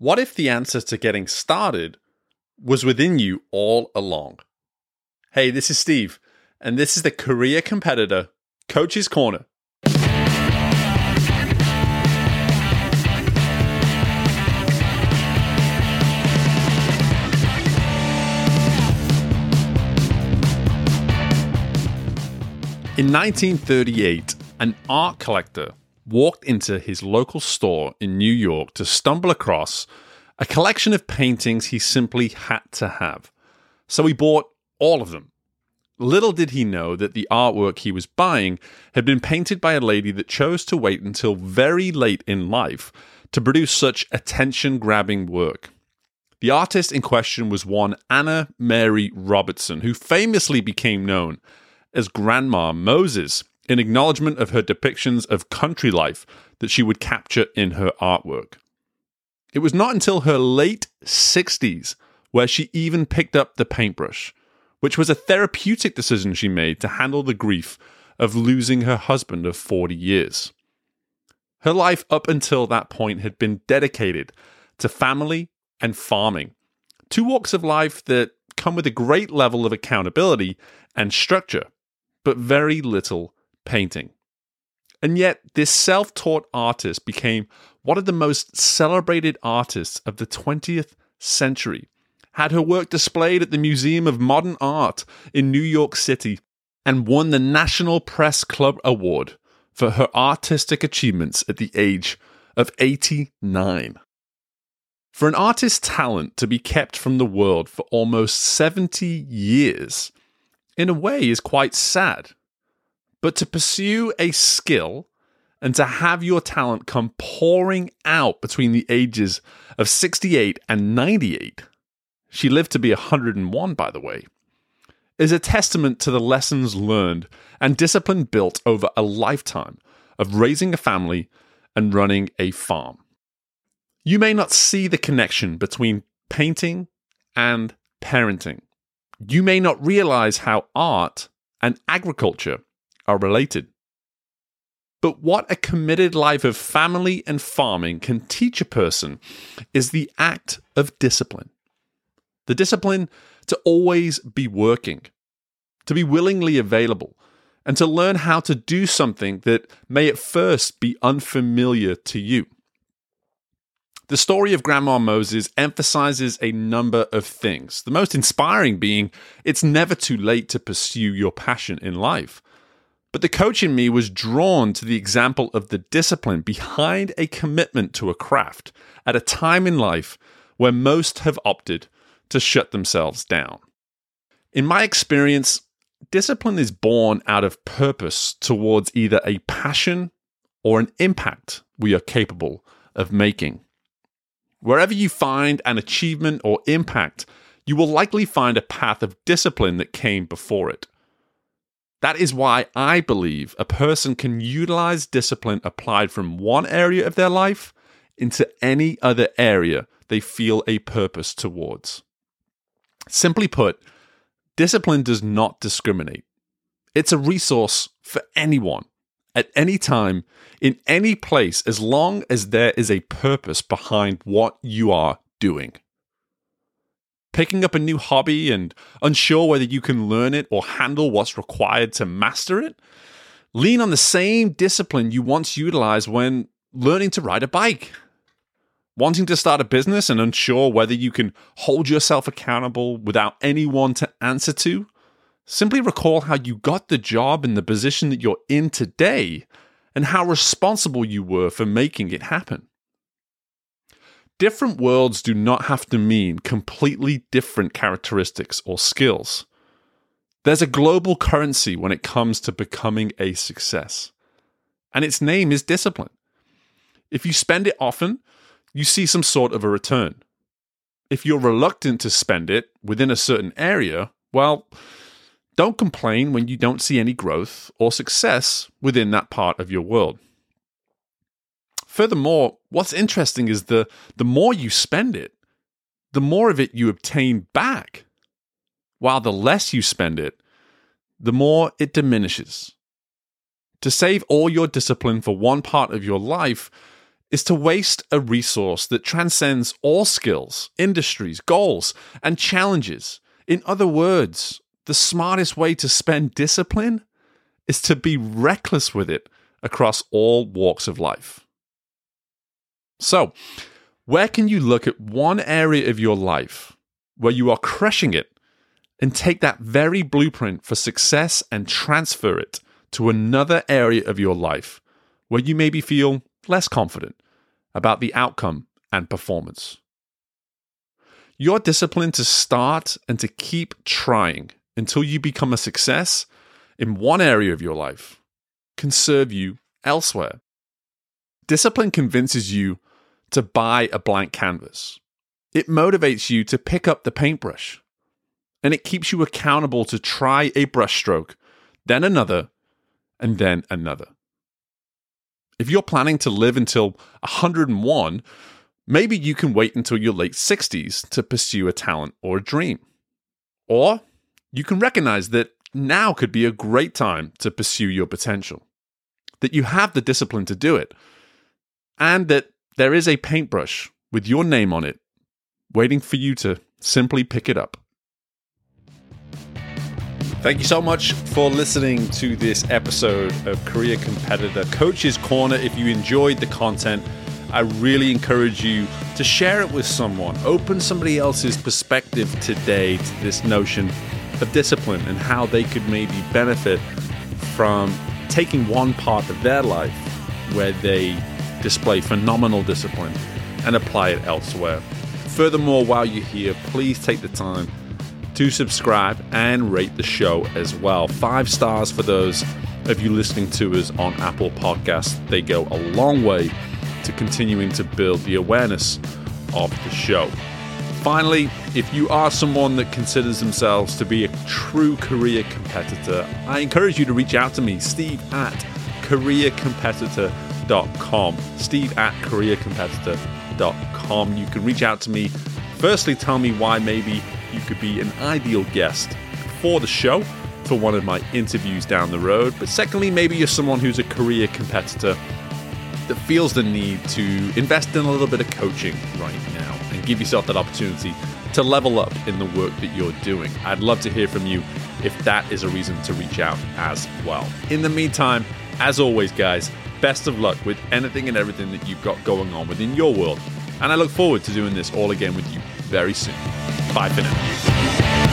What if the answer to getting started was within you all along? Hey, this is Steve, and this is the Career Competitor Coach's Corner. In 1938, an art collector walked into his local store in New York to stumble across a collection of paintings he simply had to have. So he bought all of them. Little did he know that the artwork he was buying had been painted by a lady that chose to wait until very late in life to produce such attention grabbing work. The artist in question was one Anna Mary Robertson, who famously became known as Grandma Moses in acknowledgement of her depictions of country life that she would capture in her artwork. It was not until her late 60s where she even picked up the paintbrush, which was a therapeutic decision she made to handle the grief of losing her husband of 40 years. Her life up until that point had been dedicated to family and farming, two walks of life that come with a great level of accountability and structure, but very little painting. And yet, this self taught artist became one of the most celebrated artists of the 20th century, had her work displayed at the Museum of Modern Art in New York City, and won the National Press Club Award for her artistic achievements at the age of 89. For an artist's talent to be kept from the world for almost 70 years, in a way, is quite sad but to pursue a skill and to have your talent come pouring out between the ages of 68 and 98, she lived to be 101, by the way, is a testament to the lessons learned and discipline built over a lifetime of raising a family and running a farm. You may not see the connection between painting and parenting. You may not realize how art and agriculture are related. But what a committed life of family and farming can teach a person is the act of discipline. The discipline to always be working, to be willingly available, and to learn how to do something that may at first be unfamiliar to you. The story of Grandma Moses emphasizes a number of things, the most inspiring being it's never too late to pursue your passion in life. But the coach in me was drawn to the example of the discipline behind a commitment to a craft at a time in life where most have opted to shut themselves down. In my experience, discipline is born out of purpose towards either a passion or an impact we are capable of making. Wherever you find an achievement or impact, you will likely find a path of discipline that came before it. That is why I believe a person can utilize discipline applied from one area of their life into any other area they feel a purpose towards. Simply put, discipline does not discriminate. It's a resource for anyone, at any time, in any place, as long as there is a purpose behind what you are doing picking up a new hobby and unsure whether you can learn it or handle what's required to master it, lean on the same discipline you once utilized when learning to ride a bike. Wanting to start a business and unsure whether you can hold yourself accountable without anyone to answer to? Simply recall how you got the job in the position that you're in today and how responsible you were for making it happen different worlds do not have to mean completely different characteristics or skills. There's a global currency when it comes to becoming a success, and its name is discipline. If you spend it often, you see some sort of a return. If you're reluctant to spend it within a certain area, well, don't complain when you don't see any growth or success within that part of your world. Furthermore, what's interesting is the the more you spend it, the more of it you obtain back. While the less you spend it, the more it diminishes. To save all your discipline for one part of your life is to waste a resource that transcends all skills, industries, goals, and challenges. In other words, the smartest way to spend discipline is to be reckless with it across all walks of life. So, where can you look at one area of your life where you are crushing it and take that very blueprint for success and transfer it to another area of your life where you maybe feel less confident about the outcome and performance? Your discipline to start and to keep trying until you become a success in one area of your life can serve you elsewhere. Discipline convinces you to buy a blank canvas. It motivates you to pick up the paintbrush. And it keeps you accountable to try a brushstroke, then another, and then another. If you're planning to live until 101, maybe you can wait until your late 60s to pursue a talent or a dream. Or you can recognize that now could be a great time to pursue your potential, that you have the discipline to do it, and that there is a paintbrush with your name on it waiting for you to simply pick it up. Thank you so much for listening to this episode of Career Competitor Coach's Corner. If you enjoyed the content, I really encourage you to share it with someone. Open somebody else's perspective today to this notion of discipline and how they could maybe benefit from taking one part of their life where they display phenomenal discipline and apply it elsewhere. Furthermore, while you're here, please take the time to subscribe and rate the show as well. Five stars for those of you listening to us on Apple Podcasts. They go a long way to continuing to build the awareness of the show. Finally, if you are someone that considers themselves to be a true career competitor, I encourage you to reach out to me, Steve at careercompetitor.com. Steve at careercompetitor.com. You can reach out to me. Firstly, tell me why maybe you could be an ideal guest for the show for one of my interviews down the road. But secondly, maybe you're someone who's a career competitor that feels the need to invest in a little bit of coaching right now and give yourself that opportunity to level up in the work that you're doing. I'd love to hear from you if that is a reason to reach out as well. In the meantime, as always, guys, best of luck with anything and everything that you've got going on within your world. And I look forward to doing this all again with you very soon. Bye for now.